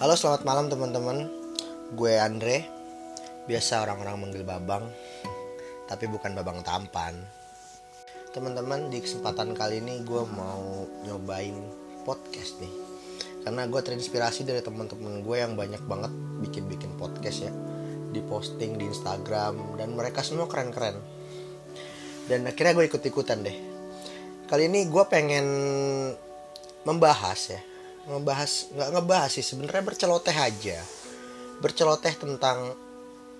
Halo selamat malam teman-teman. Gue Andre. Biasa orang-orang manggil Babang Tapi bukan Babang Tampan. Teman-teman di kesempatan kali ini gue mau nyobain podcast nih. Karena gue terinspirasi dari teman-teman gue yang banyak banget bikin-bikin podcast ya. Di posting di Instagram Dan mereka semua keren-keren. Dan akhirnya gue ikut-ikutan deh. Kali ini gue pengen membahas ya ngebahas nggak ngebahas sih sebenarnya berceloteh aja. Berceloteh tentang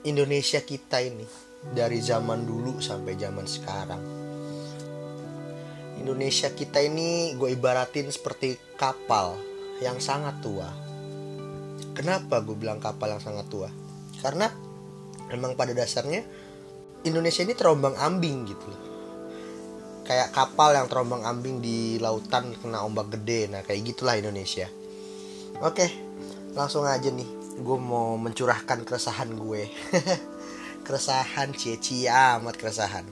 Indonesia kita ini dari zaman dulu sampai zaman sekarang. Indonesia kita ini gue ibaratin seperti kapal yang sangat tua. Kenapa gue bilang kapal yang sangat tua? Karena emang pada dasarnya Indonesia ini terombang ambing gitu loh kayak kapal yang terombang ambing di lautan kena ombak gede. Nah kayak gitulah Indonesia. Oke langsung aja nih. Gue mau mencurahkan keresahan gue. Keresahan cie amat keresahan.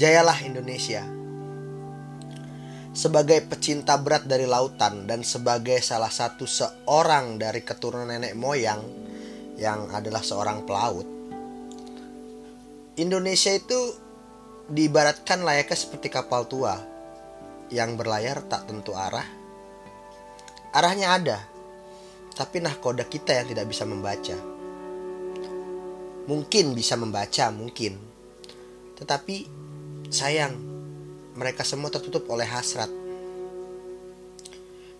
Jayalah Indonesia. Sebagai pecinta berat dari lautan dan sebagai salah satu seorang dari keturunan nenek moyang yang adalah seorang pelaut Indonesia itu diibaratkan layaknya seperti kapal tua yang berlayar tak tentu arah. Arahnya ada, tapi nahkoda kita yang tidak bisa membaca. Mungkin bisa membaca, mungkin. Tetapi sayang, mereka semua tertutup oleh hasrat.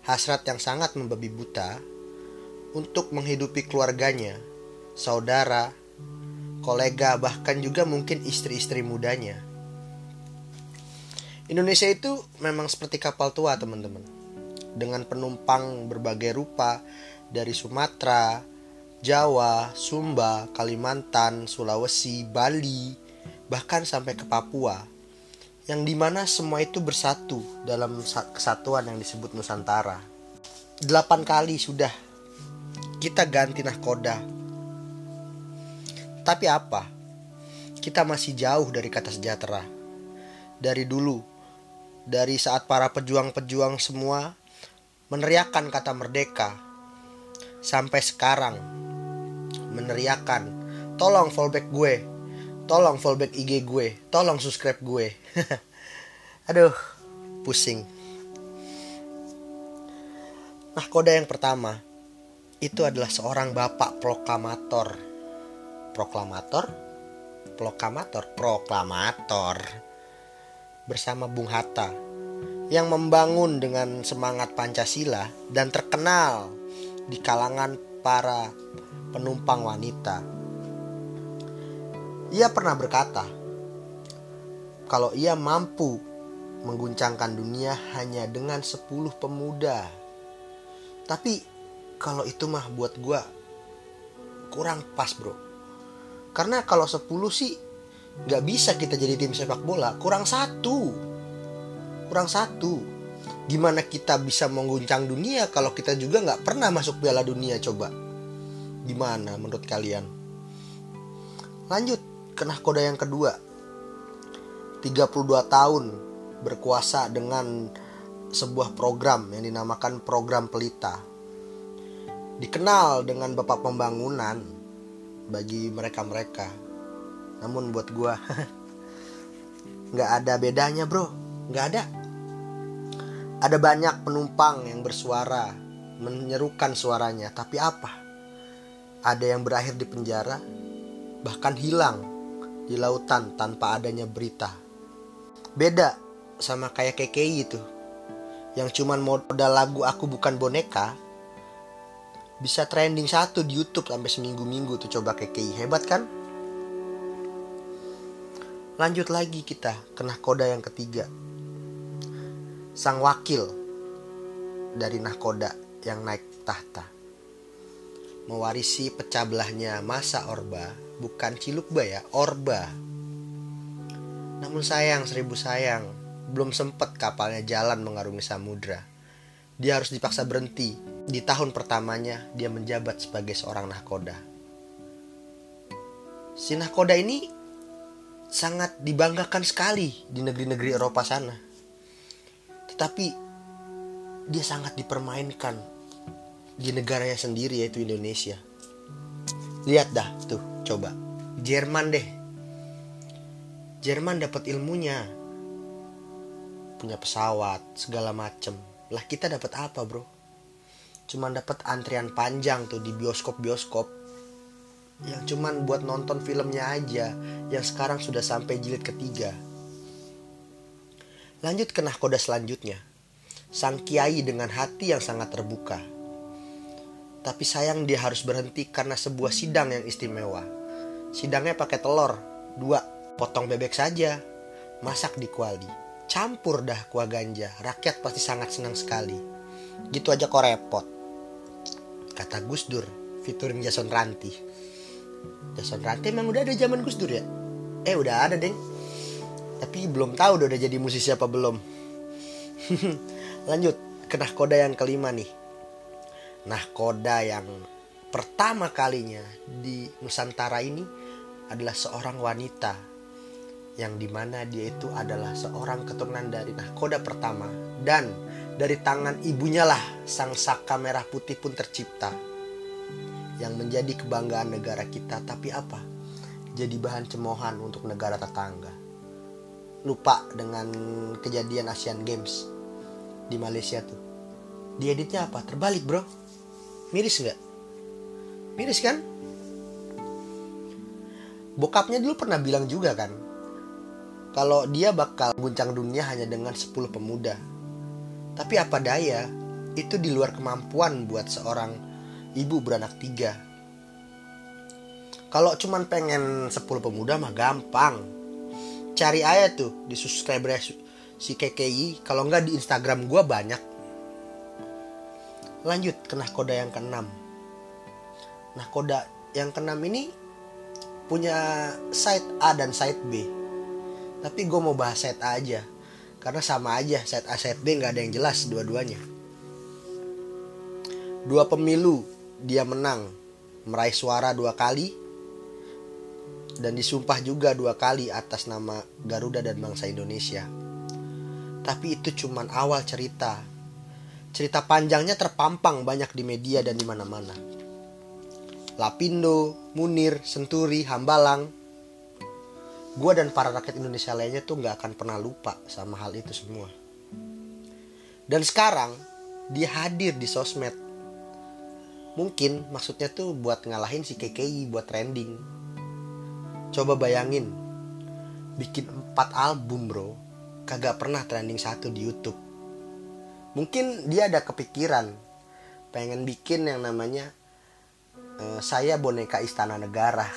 Hasrat yang sangat membabi buta untuk menghidupi keluarganya, saudara, kolega, bahkan juga mungkin istri-istri mudanya Indonesia itu memang seperti kapal tua teman-teman. Dengan penumpang berbagai rupa Dari Sumatera, Jawa, Sumba, Kalimantan, Sulawesi, Bali Bahkan sampai ke Papua Yang di mana semua itu bersatu dalam kesatuan yang disebut Nusantara. Delapan kali sudah kita ganti nahkoda. Tapi apa? Kita masih jauh dari kata sejahtera. Dari dulu dari saat para pejuang-pejuang semua meneriakan kata merdeka sampai sekarang meneriakan tolong fallback gue tolong fallback IG gue tolong subscribe gue. Aduh pusing. Nah kode yang pertama itu adalah seorang bapak proklamator. Proklamator? Proklamator? Proklamator bersama Bung Hatta yang membangun dengan semangat Pancasila dan terkenal di kalangan para penumpang wanita. Ia pernah berkata, kalau ia mampu mengguncangkan dunia hanya dengan 10 pemuda. Tapi kalau itu mah buat gua kurang pas, Bro. Karena kalau 10 sih nggak bisa kita jadi tim sepak bola. Kurang satu. Kurang satu. Gimana kita bisa mengguncang dunia kalau kita juga nggak pernah masuk piala dunia coba? Gimana menurut kalian? Lanjut ke nahkoda yang kedua. 32 tahun berkuasa dengan sebuah program yang dinamakan program pelita. Dikenal dengan bapak pembangunan bagi mereka-mereka namun buat gue nggak ada bedanya bro. Nggak ada. Ada banyak penumpang yang bersuara menyerukan suaranya. Tapi apa? Ada yang berakhir di penjara bahkan hilang di lautan tanpa adanya berita. Beda sama kayak KKI itu yang cuman modal lagu aku bukan boneka bisa trending satu di YouTube sampai seminggu-minggu tuh coba KKI hebat kan Lanjut lagi kita ke nahkoda yang ketiga. Sang wakil dari nahkoda yang naik tahta. Mewarisi pecah belahnya masa Orba, bukan Cilukba ya, Orba. Namun sayang seribu sayang, belum sempat kapalnya jalan mengarungi samudra. Dia harus dipaksa berhenti. Di tahun pertamanya dia menjabat sebagai seorang nahkoda. Si nahkoda ini sangat dibanggakan sekali di negeri-negeri Eropa sana. Tetapi dia sangat dipermainkan di negaranya sendiri yaitu Indonesia. Lihat dah tuh, coba. Jerman deh. Jerman dapat ilmunya. Punya pesawat, segala macem. Lah kita dapat apa, Bro? Cuman dapat antrian panjang tuh di bioskop-bioskop. Yang cuman buat nonton filmnya aja, yang sekarang sudah sampai jilid ketiga. Lanjut ke nahkoda selanjutnya. Sang kiai dengan hati yang sangat terbuka tapi sayang dia harus berhenti karena sebuah sidang yang istimewa. Sidangnya pakai telur, dua, potong bebek saja, masak di kuali. Campur dah kuah ganja, rakyat pasti sangat senang sekali. Gitu aja kok repot. Kata Gus Dur, fiturin Jason Ranti. Jason Ranti emang udah ada zaman Gus Dur ya? Eh udah ada deng. Tapi belum tahu udah jadi musisi apa belum. Lanjut ke nahkoda yang kelima nih nahkoda yang pertama kalinya di Nusantara ini adalah seorang wanita yang di mana dia itu adalah seorang keturunan dari nahkoda pertama dan dari tangan ibunya lah sang saka merah putih pun tercipta yang menjadi kebanggaan negara kita tapi apa jadi bahan cemoohan untuk negara tetangga lupa dengan kejadian Asian Games di Malaysia tuh dieditnya apa terbalik bro Miris nggak? Miris kan? Bokapnya dulu pernah bilang juga kan, kalau dia bakal guncang dunia hanya dengan 10 pemuda. Tapi apa daya, itu di luar kemampuan buat seorang ibu beranak tiga. Kalau cuman pengen 10 pemuda mah gampang. Cari aja tuh di subscriber si KKI, kalau nggak di Instagram gue banyak Lanjut ke nahkoda yang keenam. Nahkoda yang keenam ini punya side A dan side B. Tapi gue mau bahas side A aja. Karena sama aja side A side B nggak ada yang jelas dua-duanya. Dua pemilu dia menang meraih suara dua kali dan disumpah juga dua kali atas nama Garuda dan bangsa Indonesia. Tapi itu cuman awal cerita Cerita panjangnya terpampang banyak di media dan di mana-mana. Lapindo, Munir, Senturi, Hambalang. Gua dan para rakyat Indonesia lainnya tuh nggak akan pernah lupa sama hal itu semua. Dan sekarang dia hadir di sosmed. Mungkin maksudnya tuh buat ngalahin si KKI buat trending. Coba bayangin, bikin empat album bro, kagak pernah trending satu di YouTube. Mungkin dia ada kepikiran pengen bikin yang namanya uh, saya boneka istana negara.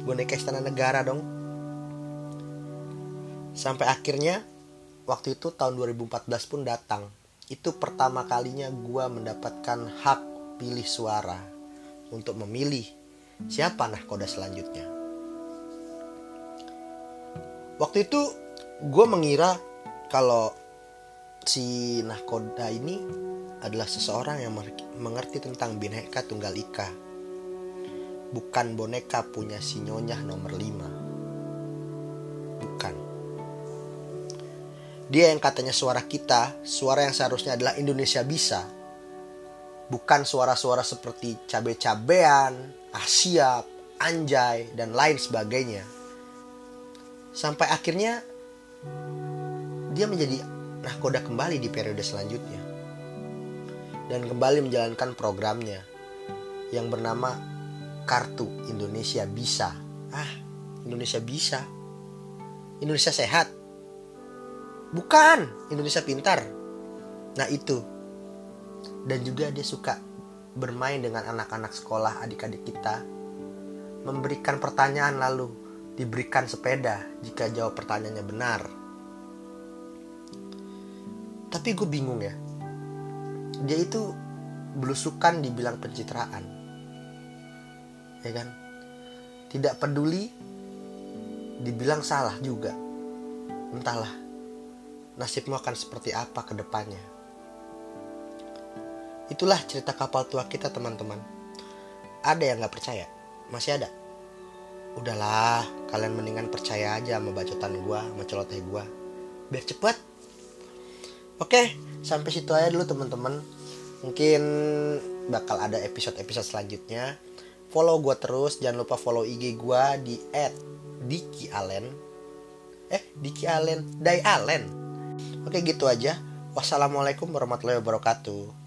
Boneka istana negara dong. Sampai akhirnya waktu itu tahun 2014 pun datang itu pertama kalinya gue mendapatkan hak pilih suara untuk memilih siapa nah kode selanjutnya waktu itu gue mengira kalau si nahkoda ini adalah seseorang yang mengerti tentang bineka tunggal ika. Bukan boneka punya si nyonya nomor 5. Dia yang katanya suara kita, suara yang seharusnya adalah Indonesia bisa. Bukan suara-suara seperti cabe-cabean, Asia, anjay, dan lain sebagainya. Sampai akhirnya dia menjadi nahkoda kembali di periode selanjutnya dan kembali menjalankan programnya yang bernama Kartu Indonesia Bisa. Ah, Indonesia Bisa. Indonesia Sehat. Bukan, Indonesia Pintar. Nah, itu. Dan juga dia suka bermain dengan anak-anak sekolah adik-adik kita. Memberikan pertanyaan lalu diberikan sepeda jika jawab pertanyaannya benar tapi gue bingung ya dia itu belusukan dibilang pencitraan ya kan tidak peduli dibilang salah juga entahlah nasibmu akan seperti apa ke depannya. Itulah cerita kapal tua kita teman-teman. Ada yang gak percaya? Masih ada? Udahlah kalian mendingan percaya aja sama bacotan gue sama celoteh gue biar cepet. Oke, sampai situ aja dulu teman-teman. mungkin bakal ada episode-episode selanjutnya. Follow gue terus. Jangan lupa follow IG gue di @dikialen eh Diki Allen. Dai Allen oke gitu aja. Wassalamualaikum warahmatullahi wabarakatuh